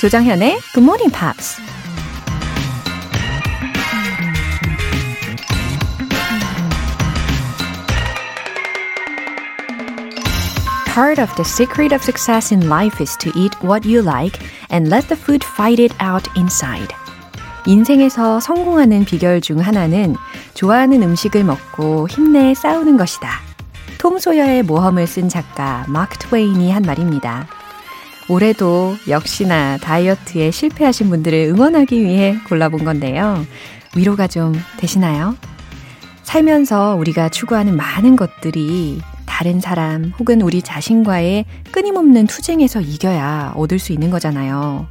조정현의 Good Morning Pops. Part of the secret of success in life is to eat what you like and let the food fight it out inside. 인생에서 성공하는 비결 중 하나는 좋아하는 음식을 먹고 힘내 싸우는 것이다. 톰 소여의 모험을 쓴 작가 마크 트웨인이 한 말입니다. 올해도 역시나 다이어트에 실패하신 분들을 응원하기 위해 골라본 건데요. 위로가 좀 되시나요? 살면서 우리가 추구하는 많은 것들이 다른 사람 혹은 우리 자신과의 끊임없는 투쟁에서 이겨야 얻을 수 있는 거잖아요.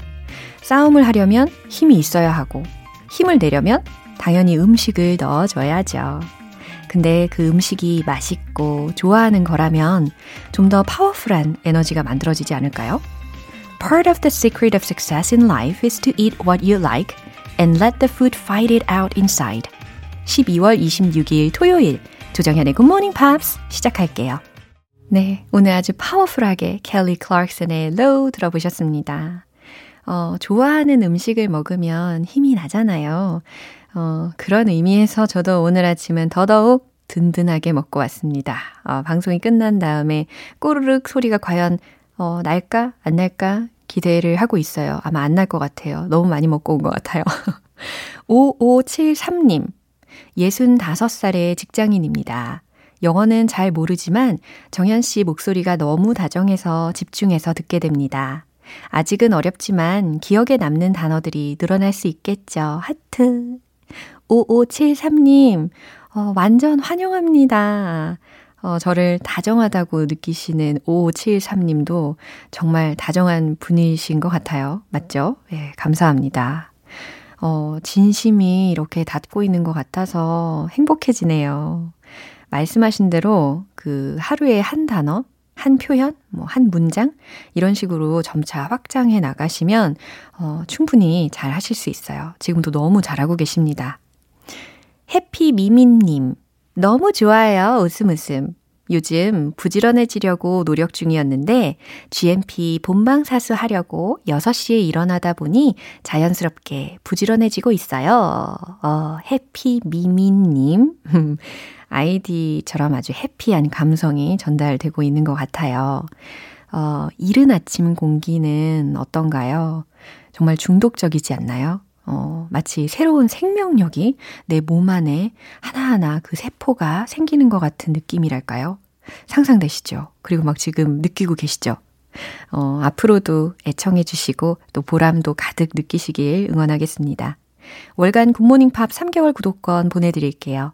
싸움을 하려면 힘이 있어야 하고, 힘을 내려면 당연히 음식을 넣어줘야죠. 근데 그 음식이 맛있고 좋아하는 거라면 좀 더 파워풀한 에너지가 만들어지지 않을까요? Part of the secret of success in life is to eat what you like and let the food fight it out inside. 12월 26일 토요일 조정현의 Good Morning Pops 시작할게요. 네, 오늘 아주 파워풀하게 켈리 클락슨의 Low 들어보셨습니다. 어, 좋아하는 음식을 먹으면 힘이 나잖아요. 어, 그런 의미에서 저도 오늘 아침은 더더욱 든든하게 먹고 왔습니다. 어, 방송이 끝난 다음에 꼬르륵 소리가 과연 어, 날까? 안 날까? 기대를 하고 있어요. 아마 안 날 것 같아요. 너무 많이 먹고 온 것 같아요. 5573님, 65살의 직장인입니다. 영어는 잘 모르지만 정현 씨 목소리가 너무 다정해서 집중해서 듣게 됩니다. 아직은 어렵지만 기억에 남는 단어들이 늘어날 수 있겠죠. 하트. 5573님, 어, 완전 환영합니다. 어, 저를 다정하다고 느끼시는 5573님도 정말 다정한 분이신 것 같아요. 맞죠? 예, 감사합니다. 어, 진심이 이렇게 닿고 있는 것 같아서 행복해지네요. 말씀하신 대로 그 하루에 한 단어, 한 표현, 뭐 한 문장 이런 식으로 점차 확장해 나가시면 어, 충분히 잘 하실 수 있어요. 지금도 너무 잘하고 계십니다. 해피 미민님, 너무 좋아요. 웃음 웃음. 요즘 부지런해지려고 노력 중이었는데 GMP 본방사수 하려고 6시에 일어나다 보니 자연스럽게 부지런해지고 있어요. 어, 해피 미미님. 아이디처럼 아주 해피한 감성이 전달되고 있는 것 같아요. 어, 이른 아침 공기는 어떤가요? 정말 중독적이지 않나요? 어, 마치 새로운 생명력이 내 몸 안에 하나하나 그 세포가 생기는 것 같은 느낌이랄까요? 상상되시죠? 그리고 막 지금 느끼고 계시죠? 어, 앞으로도 애청해 주시고 또 보람도 가득 느끼시길 응원하겠습니다. 월간 굿모닝 팝 3개월 구독권 보내드릴게요.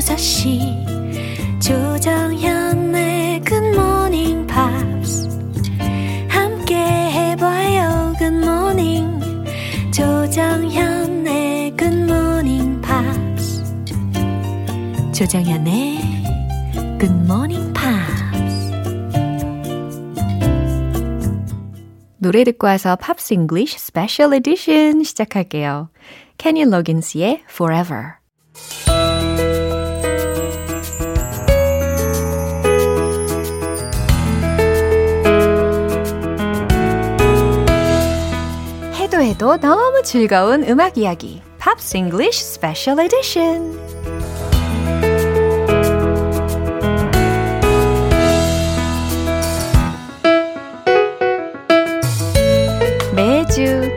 6시. 조정현의 굿모닝 팝스 함께 해봐요 굿모닝 조정현의 굿모닝 팝스 조정현의 굿모닝 팝스 노래 듣고 와서 Pops English Special Edition 시작할게요. 케니 로긴스의 Forever 해도 너무 즐거운 음악 이야기. 팝스 잉글리쉬 스페셜 에디션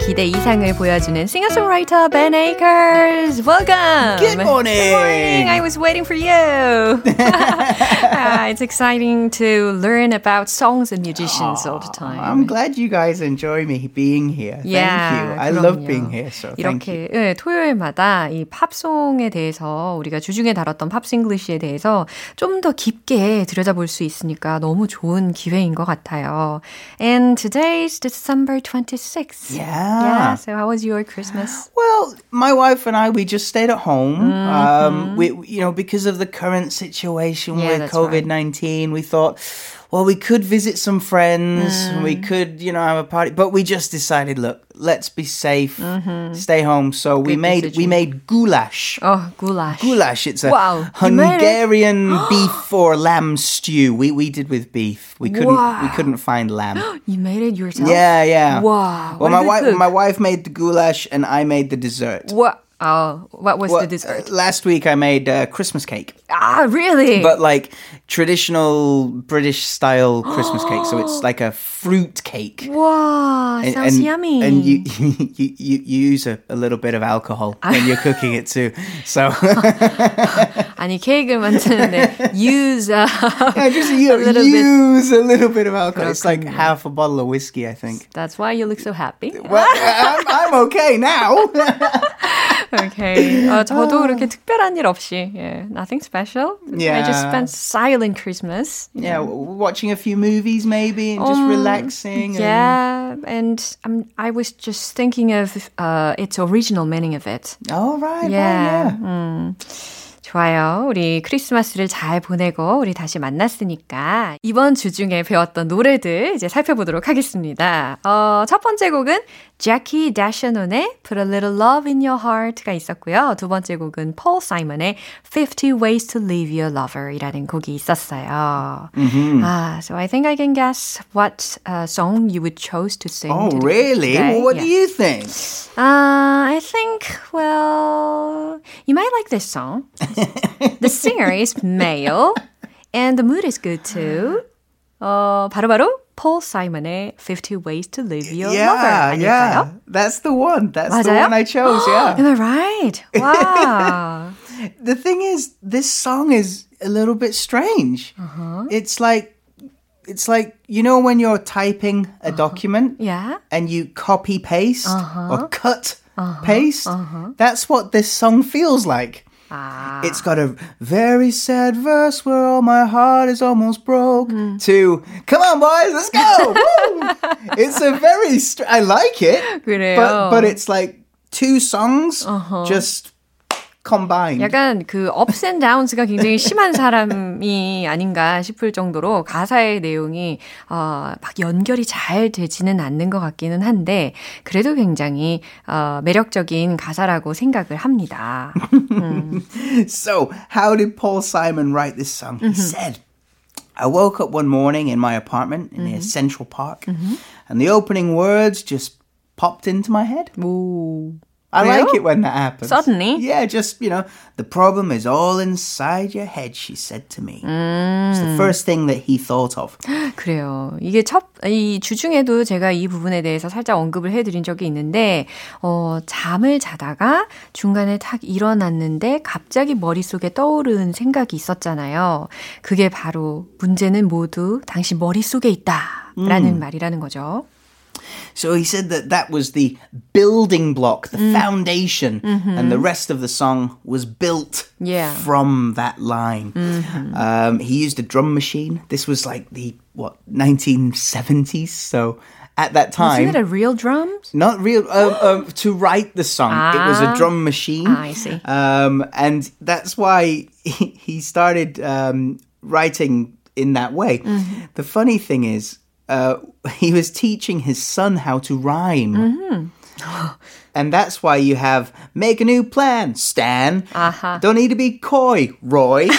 기대 이상을 보여주는 singer-songwriter Ben Akers. Welcome. Good morning. Good morning. I was waiting for you. uh, it's exciting to learn about songs and musicians all the time. I'm glad you guys enjoy me being here. Thank Yeah, you. I 그럼요. love being here. So thank you. 이렇게 예, 토요일마다 이 팝송에 대해서 우리가 주중에 다뤘던 팝싱글리시에 대해서 좀 더 깊게 들여다볼 수 있으니까 너무 좋은 기회인 것 같아요. And today is December 26th. Yeah, Yeah. So how was your Christmas? Well, my wife and I, we just stayed at home. Mm-hmm. Um, we, you know, because of the current situation yeah, with COVID nineteen, right. we thought well, we could visit some friends, mm. we could, you know, have a party, but we just decided, look, let's be safe, mm-hmm. stay home. So Good we made decision. we made goulash. Oh, goulash! Goulash. It's a wow. Hungarian beef or lamb stew. We we did with beef. We couldn't wow. we couldn't find lamb. you made it yourself. Yeah, yeah. Wow. Well, my wife my wife made the goulash and I made the dessert. What? Oh, what was well, the dessert? Uh, last week I made uh, Christmas cake. Ah, really? But like traditional British style Christmas cake. So it's like a fruit cake. Wow, and, sounds and, yummy. And you, you, you, you use a, a little bit of alcohol when you're cooking it too. So. 아니 케이크를 만드는데 use uh, yeah, just you, a little use bit. a little bit of alcohol. It's like half a bottle of whiskey, I think. That's why you look so happy. Well, I'm, I'm okay now. okay. 어, 저도 그렇게 특별한 일 없이, yeah, nothing special. Yeah. I just spent silent Christmas. Yeah, know. watching a few movies maybe and just um, relaxing. Yeah, and, and um, I was just thinking of uh, its original meaning of it. Oh, right. Yeah. Right, yeah. 음. 좋아요. 우리 크리스마스를 잘 보내고 우리 다시 만났으니까 이번 주 중에 배웠던 노래들 이제 살펴보도록 하겠습니다. 어, 첫 번째 곡은 Jackie Dashanon의 Put a Little Love in Your Heart가 있었고요. 두 번째 곡은 Paul Simon의 50 Ways to Leave Your Lover 이라는 곡이 있었어요. Mm-hmm. Ah, so I think I can guess what uh, song you would choose to sing. Oh, really? Today. Well, what yeah. do you think? Uh, I think, well, you might like this song. the singer is male and the mood is good too. 어, 바로바로 바로 Paul Simon의 50 Ways to Live Your yeah, Lover 아닐까요? Yeah, that's the one. That's 맞아요? the one I chose. Yeah. Am I right? Wow. the thing is, this song is a little bit strange. Uh-huh. It's like it's like you know when you're typing a uh-huh. document yeah and you copy paste uh-huh. or cut uh-huh. paste uh-huh. that's what this song feels like Ah. It's got a very sad verse where all my heart is almost broke. Mm. To come on, boys, let's go. it's a very. Str- I like it, 그래요. but but it's like two songs uh-huh. just combined. 약간 그 ups and downs가 굉장히 심한 사람이 아닌가 싶을 정도로 가사의 내용이 어, 막 연결이 잘 되지는 않는 것 같기는 한데 그래도 굉장히 어, 매력적인 가사라고 생각을 합니다. 음. So, how did Paul Simon write this song? He said. I woke up one morning in my apartment in mm-hmm. Central Park, mm-hmm. and the opening words just popped into my head. Ooh. I like it when that happens. Suddenly? Yeah, just, you know, the problem is all inside your head, she said to me. 음. It's the first thing that he thought of. 그래요. 이게 첫, 이 주중에도 제가 이 부분에 대해서 살짝 언급을 해드린 적이 있는데, 어, 잠을 자다가 중간에 탁 일어났는데 갑자기 머릿속에 떠오른 생각이 있었잖아요. 그게 바로 문제는 모두 당신 머릿속에 있다. 라는 음. 말이라는 거죠. So he said that that was the building block, the mm. foundation, mm-hmm. and the rest of the song was built yeah. from that line. Mm-hmm. Um, he used a drum machine. This was like the what 1970s, so at that time. Wasn't it a real drum? Not real. Uh, uh, to write the song, ah, it was a ah. drum machine. Ah, I see. Um, and that's why he, he started um, writing in that way. Mm-hmm. The funny thing is, uh, he was teaching his son how to rhyme. Mm-hmm. and that's why you have make a new plan, Stan. Uh-huh. Don't need to be coy, Roy.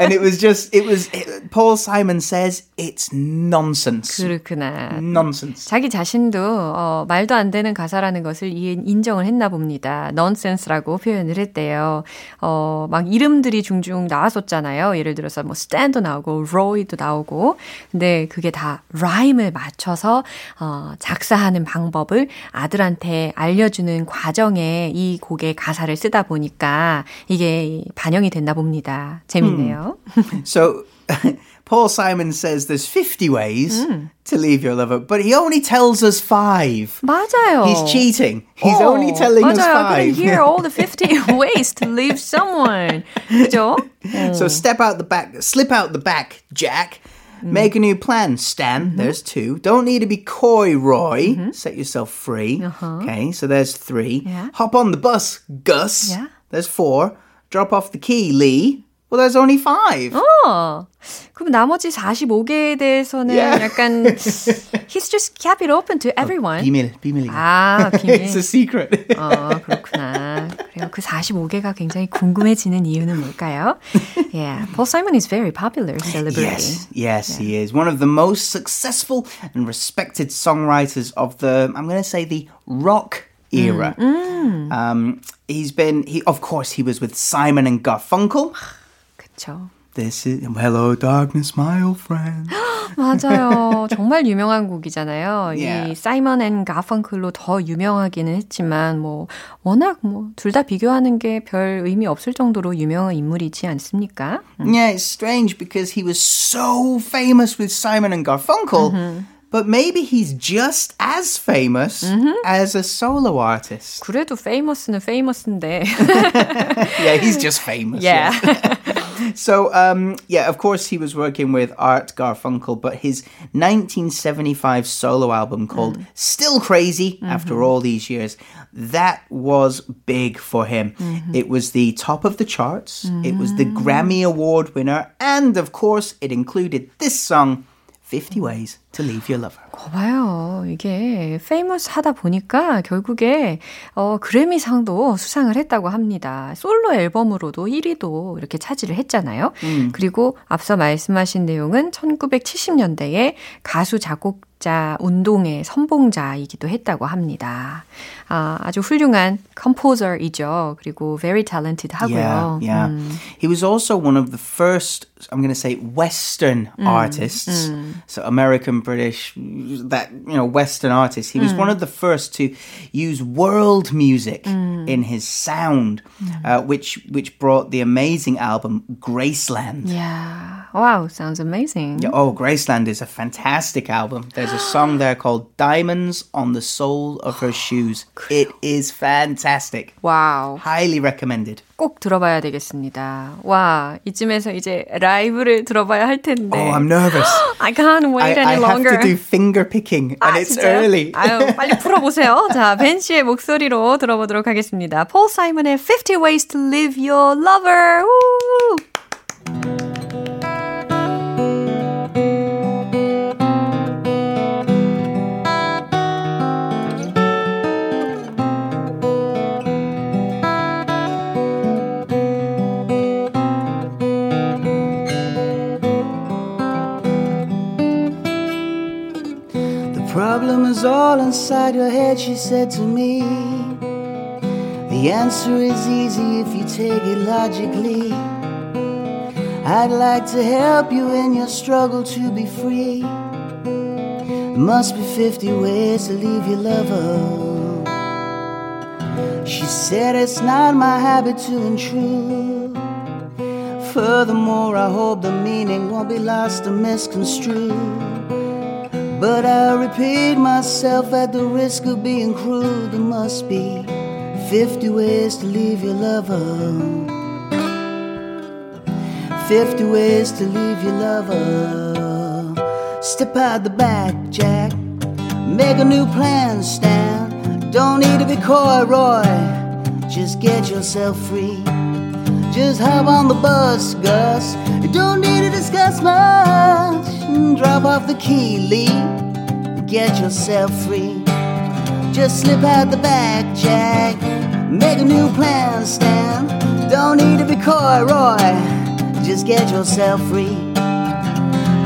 and it was just, it was, it, Paul Simon says it's nonsense. 그렇구나. Nonsense. 자기 자신도 어, 말도 안 되는 가사라는 것을 인정을 했나 봅니다. nonsense라고 표현을 했대요. 어, 막 이름들이 중중 나왔었잖아요. 예를 들어서 뭐 Stan도 나오고, Roy도 나오고. 근데 그게 다 라임을 맞춰서 어, 작사하는 방법을 아들한테 알려 알려주는 과정에 이 곡의 가사를 쓰다 보니까 이게 반영이 됐나 봅니다. 재밌네요. so Paul Simon says there's 50 ways mm. to leave your lover, but he only tells us five. 맞아요. He's cheating. He's oh, only telling 맞아요. us five. I couldn't hear all the 50 ways to leave someone. 그죠? So step out the back, slip out the back, Jack. Mm-hmm. Make a new plan, Stan. Mm-hmm. There's two. Don't need to be coy, Roy. Mm-hmm. Set yourself free. Uh-huh. Okay, so there's three. Yeah. Hop on the bus, Gus. Yeah. There's four. Drop off the key, Lee. Well, there's only five. 어, 그럼 나머지 45개에 대해서는 Yeah. 약간 he's just kept it open to everyone. 비밀, 비밀. 아, 비밀. It's a secret. 어, 그렇구나. 그래요. 그 45개가 굉장히 궁금해지는 이유는 뭘까요? Yeah, Paul Simon is very popular celebrity. Yes, yes, he is one of the most successful and respected songwriters of the. I'm going to say the rock era. Um, he's been. He, of course, he was with Simon and Garfunkel. 그쵸. This is Hello, Darkness, my old friend. 맞아요. 정말 유명한 곡이잖아요. Yeah. 이 사이먼 앤 가펑클로 더 유명하기는 했지만 뭐 워낙 뭐 둘 다 비교하는 게 별 의미 없을 정도로 유명한 인물이지 않습니까? Yeah, it's strange because he was so famous with Simon and Garfunkel. But maybe he's just as famous as a solo artist. 그래도 페이머스는 페이머스인데. Yeah, he's just famous. yeah. So, um, yeah, of course, he was working with Art Garfunkel, but his 1975 solo album called mm. Still Crazy, mm-hmm. after all these years, that was big for him. Mm-hmm. It was the top of the charts, it was the mm. Grammy Award winner, and of course, it included this song, 50 Ways to Leave Your Lover. 봐봐요. 이게 famous 하다 보니까 결국에 어, 그래미상도 수상을 했다고 합니다. 솔로 앨범으로도 1위도 이렇게 차지를 했잖아요. 그리고 앞서 말씀하신 내용은 1970년대에 가수 작곡 자 운동의 선봉자이기도 했다고 합니다. 아, 아주 훌륭한 컴포저이죠. 그리고 very talented 하고요. Yeah, yeah. He was also one of the first, I'm going to say, Western artists. So American, British, that, you know, Western artist. He was one of the first to use world music in his sound, uh, which, which brought the amazing album Graceland. Yeah. Wow, sounds amazing. Yeah, Oh, Graceland is a fantastic album. There's a song there called Diamonds on the Sole of Her Shoes. It is fantastic. Wow, Highly recommended. 꼭 들어봐야 되겠습니다. 와, 이쯤에서 이제 라이브를 들어봐야 할 텐데. Oh, I'm nervous. I can't wait I, any I have longer. to do finger picking, and 아, it's 진짜요? early. 아유, 빨리 풀어보세요. 자, 벤 씨의 목소리로 들어보도록 하겠습니다. 폴 사이먼의 50 Ways to Leave Your Lover. 우! Problem is all inside your head, she said to me. The answer is easy if you take it logically. I'd like to help you in your struggle to be free. There must be 50 ways to leave your lover. She said it's not my habit to intrude. Furthermore, I hope the meaning won't be lost or misconstrued. But I repeat myself at the risk of being cruel. There must be 50 ways to leave your lover. 50 ways to leave your lover. Step out the back, Jack. Make a new plan, Stan. Don't need to be coy, Roy. Just get yourself free. Just hop on the bus, Gus. You don't need to discuss much. Drop off the key, Lee. Get yourself free. Just slip out the back, Jack. Make a new plan, Stan. Don't need to be coy, Roy. Just get yourself free.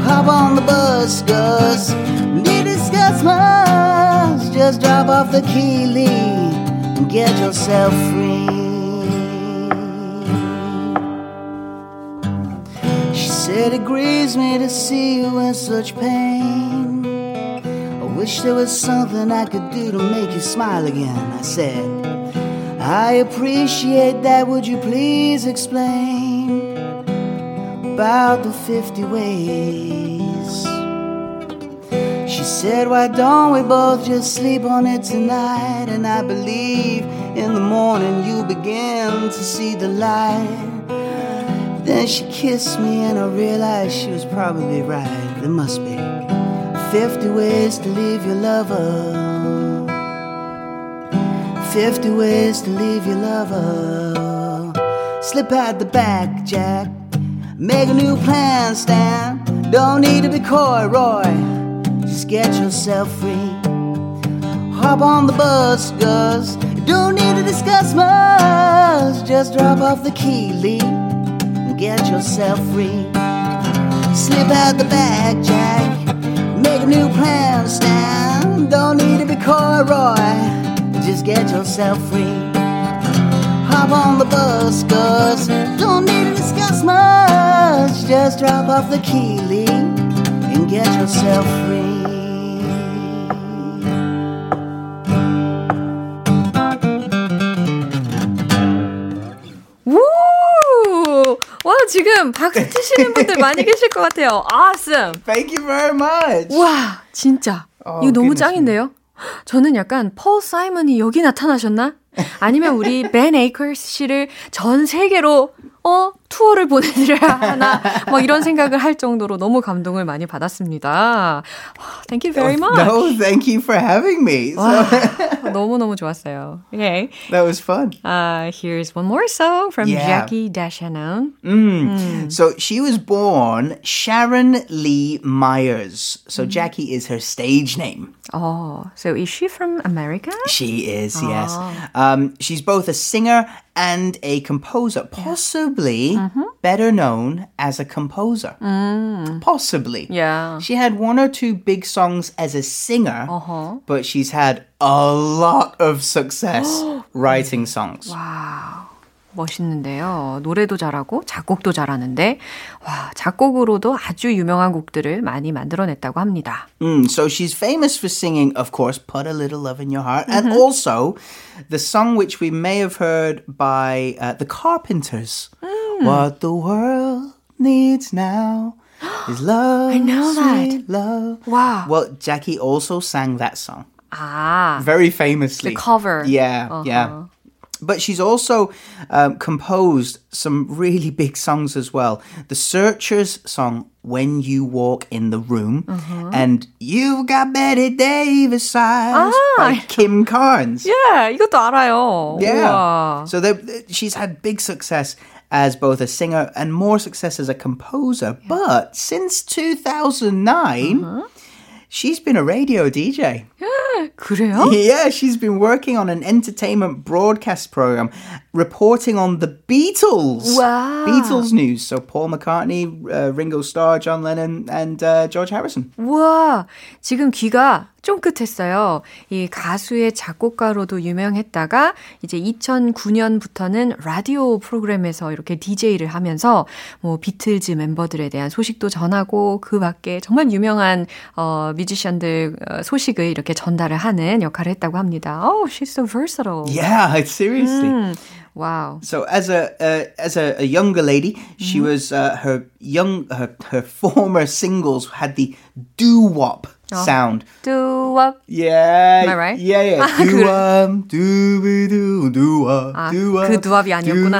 Hop on the bus, Gus. Need discuss. Just drop off the key, Lee. And get yourself free. It grieves me to see you in such pain. I wish there was something I could do to make you smile again. I said, I appreciate that. Would you please explain about the 50 ways? She said, Why don't we both just sleep on it tonight? And I believe in the morning you'll begin to see the light. Then she kissed me, and I realized she was probably right. There must be 50 ways to leave your lover. 50 ways to leave your lover. Slip out the back, Jack. Make a new plan, Stan. Don't need to be coy, Roy. Just get yourself free. Hop on the bus, Gus. Don't need to discuss much. Just drop off the key, Lee. Get yourself free. Slip out the back, Jack. Make a new plan, Stan. Don't need to be coy, Roy. Just get yourself free. Hop on the bus, Gus. Don't need to discuss much. Just drop off the key, Lee. And get yourself free. 지금 박수 치시는 분들 많이 계실 것 같아요. Awesome. Thank you very much. 와, 진짜. 어, 이거 너무 짱인데요? 저는 약간 폴 사이먼이 여기 나타나셨나? 아니면 우리 벤 에이커스 씨를 전 세계로 어 투어를 보내드려야 하나 뭐 이런 생각을 할 정도로 너무 감동을 많이 받았습니다. Thank you very much. No, thank you for having me. 와, So, 너무 너무 좋았어요. Okay. that was fun. Uh, here's one more song from Yeah. Jackie Dashannon. Mm. So she was born Sharon Lee Myers. So Jackie is her stage name. Oh, so is she from America? She is, yes. Um, she's both a singer and a composer, possibly better known as a composer. Possibly. Yeah. She had one or two big songs as a singer, Uh-huh. but she's had a lot of success writing songs. 멋있는데요. 노래도 잘하고 작곡도 잘하는데 와, 작곡으로도 아주 유명한 곡들을 많이 만들어냈다고 합니다. Mm, so she's famous for singing, of course, Put a Little Love in Your Heart, and also the song which we may have heard by uh, the Carpenters. What the world needs now is love. I know sweet love. Wow. Well, Jackie also sang that song 아, very famously. the cover. Yeah, yeah. But she's also um, composed some really big songs as well. The Searchers song, When You Walk in the Room, and You've Got Betty Davis Eyes by Kim Carnes. Yeah, 이것도 알아요. Yeah. 우와. So they- she's had big success as both a singer and more success as a composer. But since 2009, uh-huh. she's been a radio DJ. 그래요? Yeah, she's been working on an entertainment broadcast program reporting on the Beatles. Wow. Beatles news. So Paul McCartney, uh, Ringo Starr, John Lennon, and uh, George Harrison. 우와, 지금 귀가 쫑긋했어요. 이 가수의 작곡가로도 유명했다가 이제 2009년부터는 라디오 프로그램에서 이렇게 DJ를 하면서 뭐 비틀즈 멤버들에 대한 소식도 전하고 그 밖에 정말 유명한 어 뮤지션들 어, 소식을 이렇게 전달 을 하는 역할을 했다고 합니다. Oh, she's so versatile. Yeah, seriously. 음, 와우. So as a uh, as a, a younger lady, she was uh, her young her, her former singles had the doo wop sound. Do up. Yeah, Am I right? Yeah, yeah. 아, doo wop, doo doo doo wop, 아, doo wop. 그 두압이 아니었구나.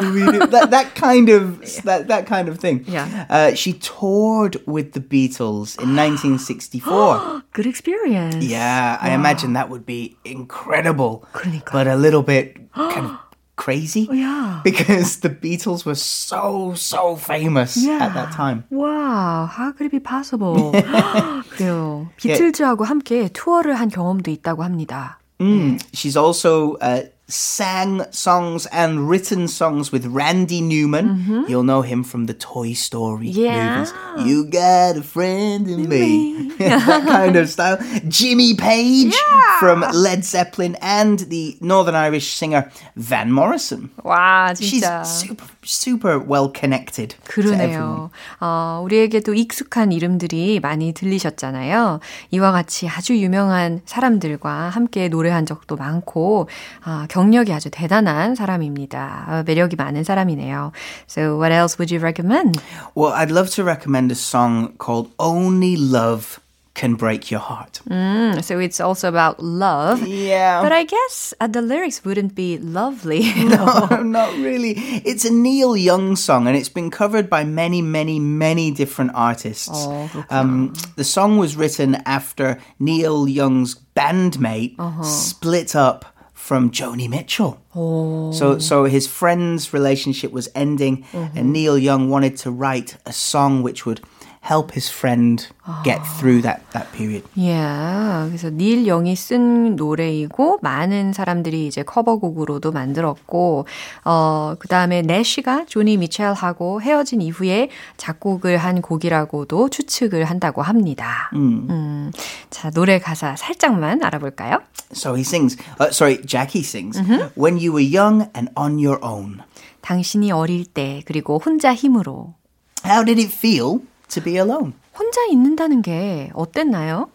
that that kind of that that kind of thing. Yeah. Uh, she toured with the Beatles in 1964. Good experience. yeah, I imagine that would be incredible. 그러니까. But a little bit kind of crazy. yeah. Because the Beatles were so, so famous at that time. 와, how could it be possible? 그래요. 비틀즈하고 함께 투어를 한 경험도 있다고 합니다. Mm. She's also uh, sang songs and written songs with Randy Newman. Mm-hmm. You'll know him from the Toy Story yeah. movies. You got a friend in me. me. that kind of style. Jimmy Page yeah. from Led Zeppelin and the Northern Irish singer Van Morrison. Wow, 진짜. she's super super well connected. 그러네요. 어, 우리에게도 익숙한 이름들이 많이 들리셨잖아요. 이와 같이 아주 유명한 사람들과 함께 노래한 적도 많고, 아, 경력이 아주 대단한 사람입니다. 어, 매력이 많은 사람이네요. So what else would you recommend? Well, I'd love to recommend a song called Only Love can break your heart. Mm, so it's also about love. Yeah. But I guess uh, the lyrics wouldn't be lovely. no, not really. It's a Neil Young song and it's been covered by many, many, many different artists. Oh, um, the song was written after Neil Young's bandmate split up from Joni Mitchell. Oh. So, so his friend's relationship was ending, and Neil Young wanted to write a song which would help his friend get through that, that period. Yeah. 그래서 닐 영이 쓴 노래이고 많은 사람들이 이제 커버곡으로도 만들었고 어 그다음에 내쉬가 조니 미첼하고 헤어진 이후에 작곡을 한 곡이라고도 추측을 한다고 합니다. 음. 자, 노래 가사 살짝만 알아볼까요? So he sings, uh, sorry, Jackie sings, When you were young and on your own. 당신이 어릴 때 그리고 혼자 힘으로 How did it feel to be alone? 혼자 있는다는 게 어땠나요?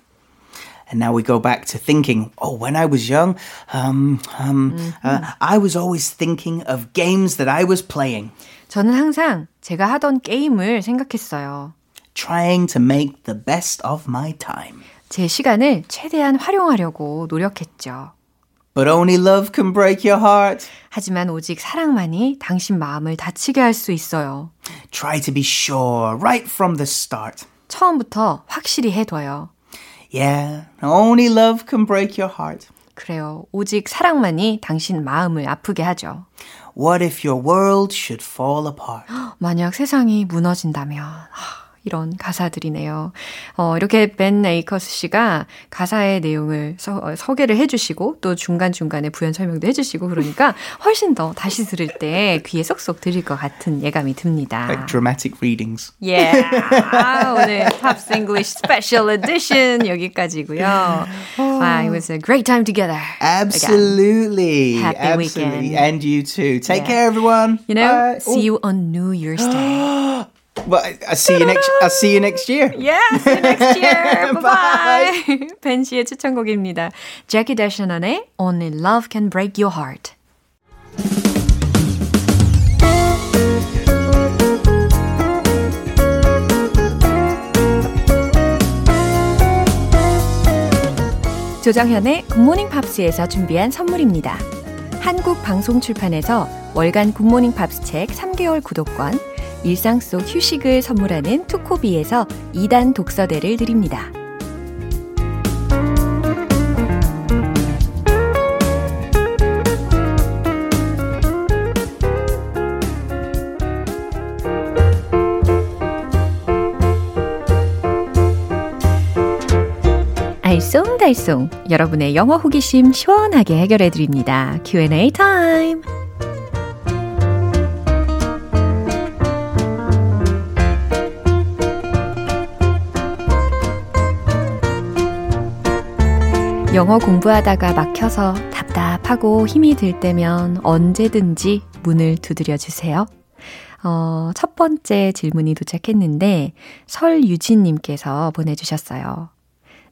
And now we go back to thinking, oh, when I was young, um, um, uh, I was always thinking of games that I was playing, 저는 항상 제가 하던 게임을 생각했어요. trying to make the best of my time. 제 시간을 최대한 활용하려고 노력했죠. But only love can break your heart. 하지만 오직 사랑만이 당신 마음을 다치게 할 수 있어요. Try to be sure right from the start. 처음부터 확실히 해둬요. Yeah, only love can break your heart. 그래요. 오직 사랑만이 당신 마음을 아프게 하죠. What if your world should fall apart? 만약 세상이 무너진다면. 하, 이런 가사들이네요. 어, 이렇게 벤 에이커스 씨가 가사의 내용을 서, 어, 소개를 해주시고 또 중간중간에 부연 설명도 해주시고 그러니까 훨씬 더 다시 들을 때 귀에 쏙쏙 들릴 것 같은 예감이 듭니다. Like dramatic readings. Yeah. 아, 오늘 Pops English Special Edition 여기까지고요. 아, it was a great time together. Absolutely. Happy Absolutely. weekend. And you too. Take Yeah. care, everyone. You know, Bye. see you on New Year's Day. Well, I- I'll see you next. I'll see you next year. Yeah, see you next year. Bye-bye. 벤 씨의 추천곡입니다. Jackie Dashanon의 Only Love Can Break Your Heart. 조정현의 굿모닝 팝스에서 준비한 선물입니다. 한국 방송 출판에서 월간 굿모닝 팝스 책 3개월 구독권, 일상 속 휴식을 선물하는 투코비에서 2단 독서대를 드립니다. 알쏭달쏭 여러분의 영어 호기심 시원하게 해결해 드립니다. Q&A 타임. 영어 공부하다가 막혀서 답답하고 힘이 들 때면 언제든지 문을 두드려 주세요. 어, 첫 번째 질문이 도착했는데 설유진님께서 보내주셨어요.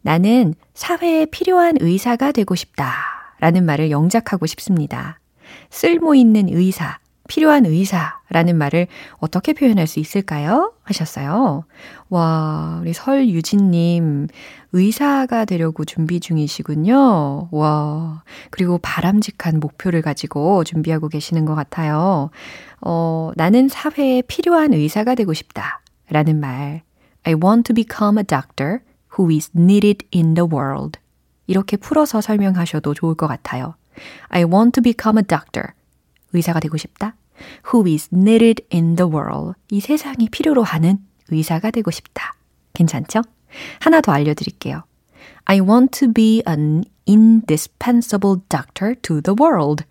나는 사회에 필요한 의사가 되고 싶다. 라는 말을 영작하고 싶습니다. 쓸모 있는 의사, 필요한 의사라는 말을 어떻게 표현할 수 있을까요? 하셨어요. 와, 우리 설유진님, 의사가 되려고 준비 중이시군요. 와, 그리고 바람직한 목표를 가지고 준비하고 계시는 것 같아요. 어, 나는 사회에 필요한 의사가 되고 싶다. 라는 말. I want to become a doctor who is needed in the world. 이렇게 풀어서 설명하셔도 좋을 것 같아요. I want to become a doctor. 의사가 되고 싶다. Who is needed in the world. 이 세상이 필요로 하는 의사가 되고 싶다. 괜찮죠? 하나 더 알려드릴게요. I want to be an indispensable doctor to the world.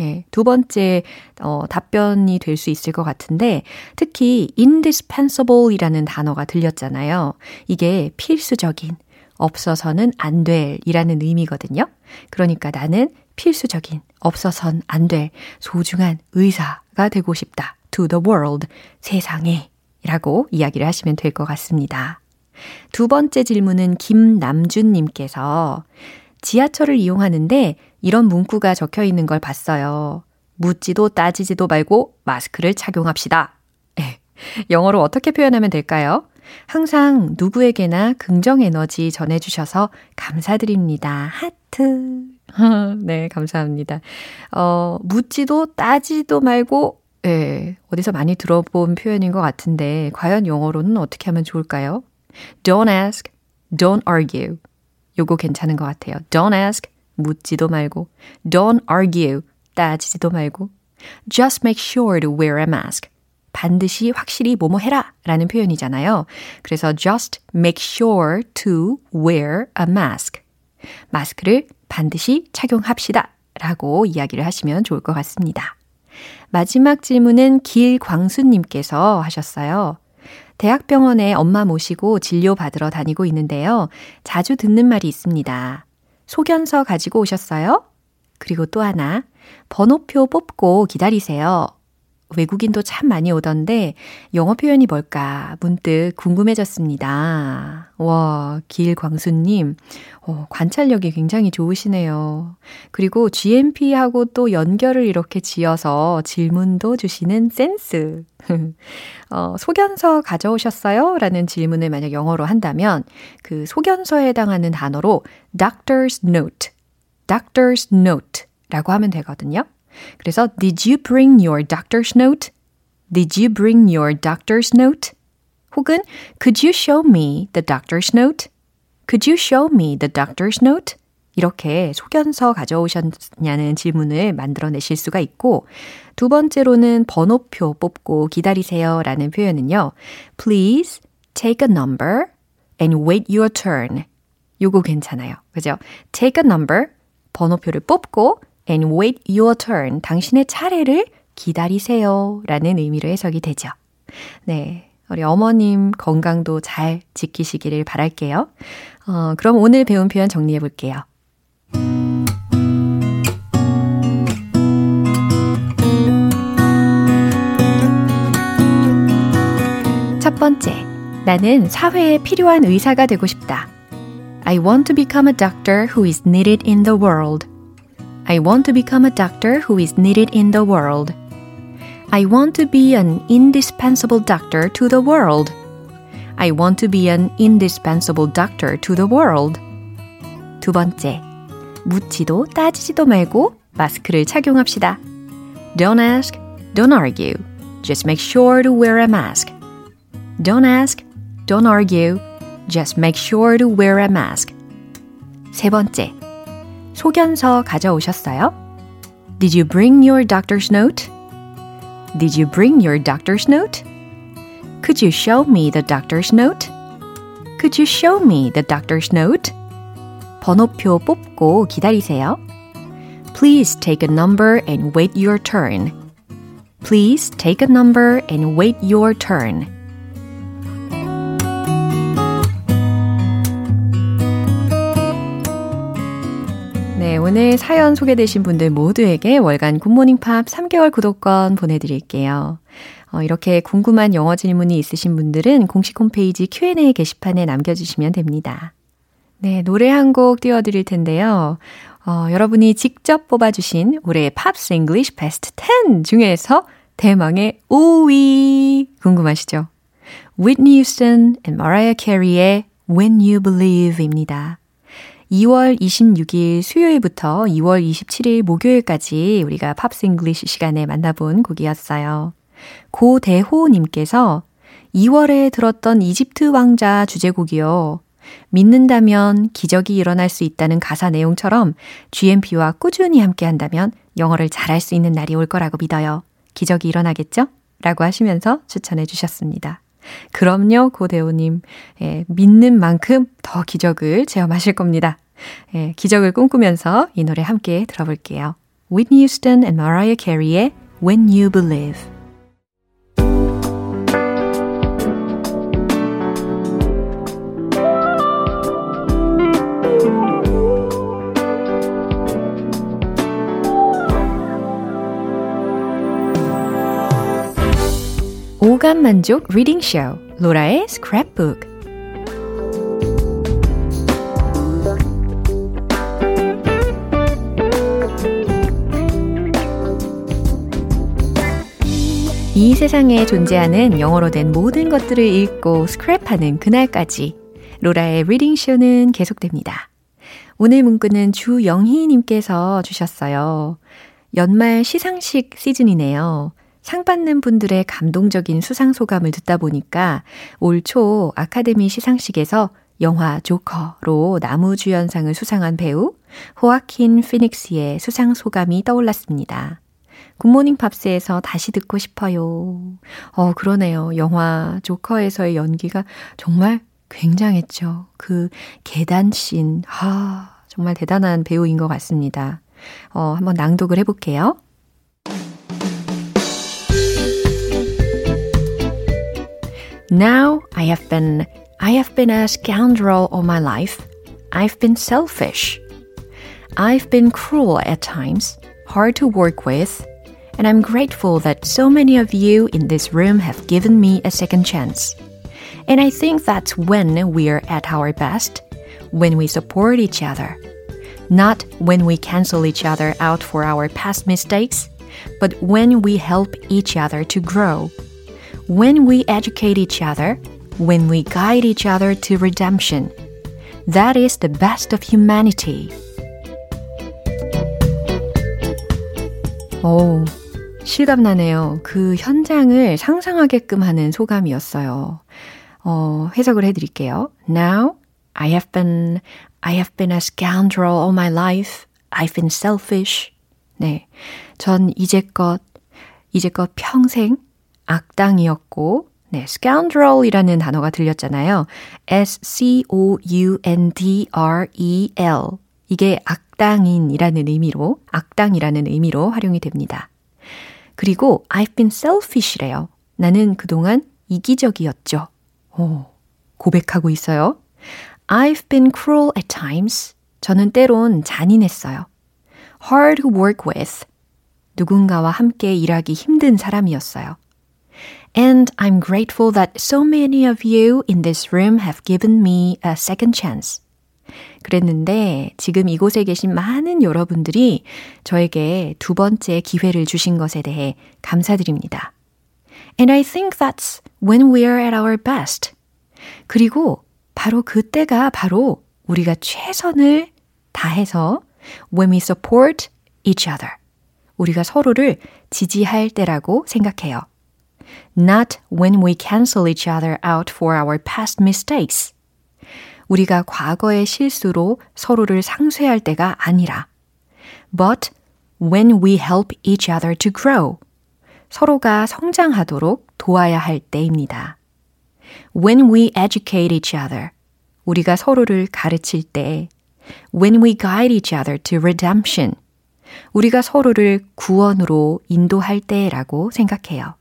예, 두 번째 어, 답변이 될 수 있을 것 같은데 특히 indispensable이라는 단어가 들렸잖아요. 이게 필수적인, 없어서는 안 될이라는 의미거든요. 그러니까 나는 필수적인, 없어선 안 될 소중한 의사가 되고 싶다. to the world, 세상에 라고 이야기를 하시면 될 것 같습니다. 두 번째 질문은 김남준님께서 지하철을 이용하는데 이런 문구가 적혀 있는 걸 봤어요. 묻지도 따지지도 말고 마스크를 착용합시다. 영어로 어떻게 표현하면 될까요? 항상 누구에게나 긍정 에너지 전해주셔서 감사드립니다. 하트. 네, 감사합니다. 어, 묻지도 따지도 말고, 예, 어디서 많이 들어본 표현인 것 같은데, 과연 영어로는 어떻게 하면 좋을까요? Don't ask, don't argue. 요거 괜찮은 것 같아요. Don't ask, 묻지도 말고. Don't argue, 따지지도 말고. Just make sure to wear a mask. 반드시 확실히 뭐뭐 해라 라는 표현이잖아요. 그래서 just make sure to wear a mask. 마스크를 반드시 착용합시다 라고 이야기를 하시면 좋을 것 같습니다. 마지막 질문은 길광수님께서 하셨어요. 대학병원에 엄마 모시고 진료 받으러 다니고 있는데요. 자주 듣는 말이 있습니다. 소견서 가지고 오셨어요? 그리고 또 하나, 번호표 뽑고 기다리세요. 외국인도 참 많이 오던데 영어 표현이 뭘까 문득 궁금해졌습니다. 와, 길광수님, 어, 관찰력이 굉장히 좋으시네요. 그리고 GMP하고 또 연결을 이렇게 지어서 질문도 주시는 센스. 어, 소견서 가져오셨어요? 라는 질문을 만약 영어로 한다면 그 소견서에 해당하는 단어로 doctor's note, doctor's note 라고 하면 되거든요. 그래서 Did you bring your doctor's note? Did you bring your doctor's note? 혹은 Could you show me the doctor's note? Could you show me the doctor's note? 이렇게 소견서 가져오셨냐는 질문을 만들어내실 수가 있고 두 번째로는 번호표 뽑고 기다리세요 라는 표현은요. Please take a number and wait your turn. 요거 괜찮아요. 그죠? Take a number, 번호표를 뽑고 and wait your turn. 당신의 차례를 기다리세요. 라는 의미로 해석이 되죠. 네. 우리 어머님 건강도 잘 지키시기를 바랄게요. 어, 그럼 오늘 배운 표현 정리해 볼게요. 첫 번째, 나는 사회에 필요한 의사가 되고 싶다. I want to become a doctor who is needed in the world. I want to become a doctor who is needed in the world. I want to be an indispensable doctor to the world. I want to be an indispensable doctor to the world. 두 번째, 묻지도 따지지도 말고 마스크를 착용합시다. Don't ask, don't argue. Just make sure to wear a mask. Don't ask, don't argue. Just make sure to wear a mask. 세 번째, 소견서 가져오셨어요? Did you bring your doctor's note? Did you bring your doctor's note? Could you show me the doctor's note? Could you show me the doctor's note? 번호표 뽑고 기다리세요. Please take a number and wait your turn. Please take a number and wait your turn. 오늘 사연 소개되신 분들 모두에게 월간 굿모닝 팝 3개월 구독권 보내드릴게요. 어, 이렇게 궁금한 영어 질문이 있으신 분들은 공식 홈페이지 Q&A 게시판에 남겨주시면 됩니다. 네, 노래 한 곡 띄워드릴 텐데요. 어, 여러분이 직접 뽑아주신 올해 Pops English 베스트 10 중에서 대망의 5위 궁금하시죠? Whitney Houston and Mariah Carey의 When You Believe입니다. 2월 26일 수요일부터 2월 27일 목요일까지 우리가 Pops English 시간에 만나본 곡이었어요. 고대호님께서 2월에 들었던 이집트 왕자 주제곡이요. 믿는다면 기적이 일어날 수 있다는 가사 내용처럼 GMP와 꾸준히 함께 한다면 영어를 잘할 수 있는 날이 올 거라고 믿어요. 기적이 일어나겠죠? 라고 하시면서 추천해 주셨습니다. 그럼요, 고대호님. 예, 믿는 만큼 더 기적을 체험하실 겁니다. 예, 기적을 꿈꾸면서 이 노래 함께 들어볼게요. Whitney Houston and Mariah Carey의 When You Believe. 오감 만족 리딩 쇼 로라의 스크랩북 세상에 존재하는 영어로 된 모든 것들을 읽고 스크랩하는 그날까지 로라의 reading 쇼는 계속됩니다. 오늘 문구는 주영희님께서 주셨어요. 연말 시상식 시즌이네요. 상 받는 분들의 감동적인 수상 소감을 듣다 보니까 올 초 아카데미 시상식에서 영화 조커로 남우주연상을 수상한 배우 호아킨 피닉스의 수상 소감이 떠올랐습니다. 굿모닝 팝스에서 다시 듣고 싶어요. 어, 그러네요. 영화 조커에서의 연기가 정말 굉장했죠. 그 계단 씬. 아, 정말 대단한 배우인 것 같습니다. 어, 한번 낭독을 해볼게요. Now I have been I have been a scoundrel all my life. I've been selfish. I've been cruel at times, hard to work with, and I'm grateful that so many of you in this room have given me a second chance. And I think that's when we're at our best, when we support each other. Not when we cancel each other out for our past mistakes, but when we help each other to grow When we educate each other when we guide each other to redemption. That is the best of humanity. 오, 실감나네요. 그 현장을 상상하게끔 하는 소감이었어요. 어, 해석을 해드릴게요. Now, I have been, I have been a scoundrel all my life. I've been selfish. 네. 전 이제껏, 이제껏 평생 악당이었고, 네, scoundrel이라는 단어가 들렸잖아요. S-C-O-U-N-D-R-E-L. 이게 악당인이라는 의미로, 악당이라는 의미로 활용이 됩니다. 그리고 I've been selfish래요. 나는 그동안 이기적이었죠. 오, 고백하고 있어요. I've been cruel at times. 저는 때론 잔인했어요. hard to work with. 누군가와 함께 일하기 힘든 사람이었어요. And I'm grateful that so many of you in this room have given me a second chance. 그랬는데 지금 이곳에 계신 많은 여러분들이 저에게 두 번째 기회를 주신 것에 대해 감사드립니다. And I think that's when we are at our best. 그리고 바로 그때가 바로 우리가 최선을 다해서 when we support each other. 우리가 서로를 지지할 때라고 생각해요. Not when we cancel each other out for our past mistakes. 우리가 과거의 실수로 서로를 상쇄할 때가 아니라, but when we help each other to grow. 서로가 성장하도록 도와야 할 때입니다. When we educate each other. 우리가 서로를 가르칠 때. When we guide each other to redemption. 우리가 서로를 구원으로 인도할 때라고 생각해요.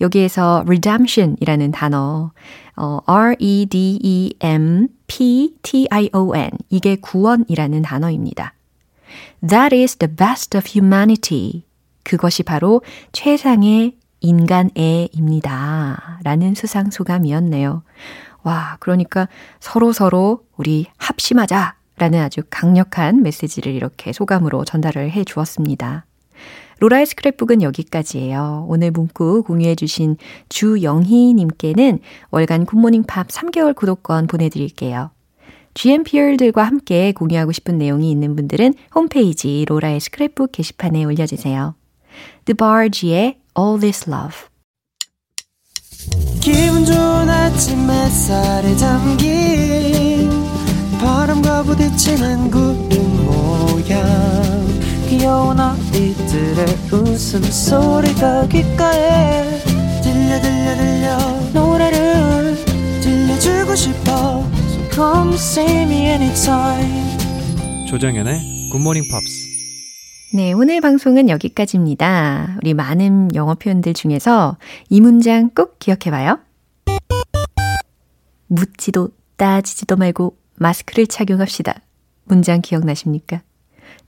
여기에서 redemption이라는 단어, 어, R-E-D-E-M-P-T-I-O-N 이게 구원이라는 단어입니다. That is the best of humanity. 그것이 바로 최상의 인간애입니다. 라는 수상 소감이었네요. 와, 그러니까 서로 서로 우리 합심하자. 라는 아주 강력한 메시지를 이렇게 소감으로 전달을 해 주었습니다. 로라의 스크랩북은 여기까지예요. 오늘 문구 공유해주신 주영희님께는 월간 굿모닝 팝 3개월 구독권 보내드릴게요. GMPR들과 함께 공유하고 싶은 내용이 있는 분들은 홈페이지 로라의 스크랩북 게시판에 올려주세요. The Barge의 All This Love 기분 좋은 아침 햇살에 담긴 바람과 부딪히는 구 아이들의 웃음소리가 귓가에 들려 들려 들려 노래를 들려주고 싶어 So come see me anytime 조정연의 굿모닝 팝스 네, 오늘 방송은 여기까지입니다. 우리 많은 영어 표현들 중에서 이 문장 꼭 기억해 봐요. 묻지도 따지지도 말고 마스크를 착용합시다. 문장 기억나십니까?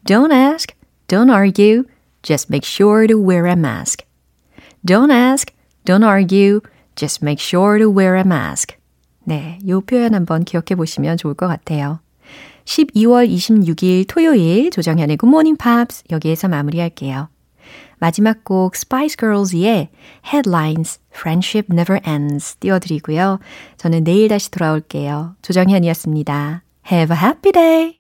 Don't ask, Don't argue. Just make sure to wear a mask. Don't ask. Don't argue. Just make sure to wear a mask. 네, 이 표현 한번 기억해 보시면 좋을 것 같아요. 12월 26일 토요일 조정현의 Good Morning Pops 여기에서 마무리할게요. 마지막 곡 Spice Girls의 Headlines, Friendship Never Ends 띄워드리고요. 저는 내일 다시 돌아올게요. 조정현이었습니다. Have a happy day!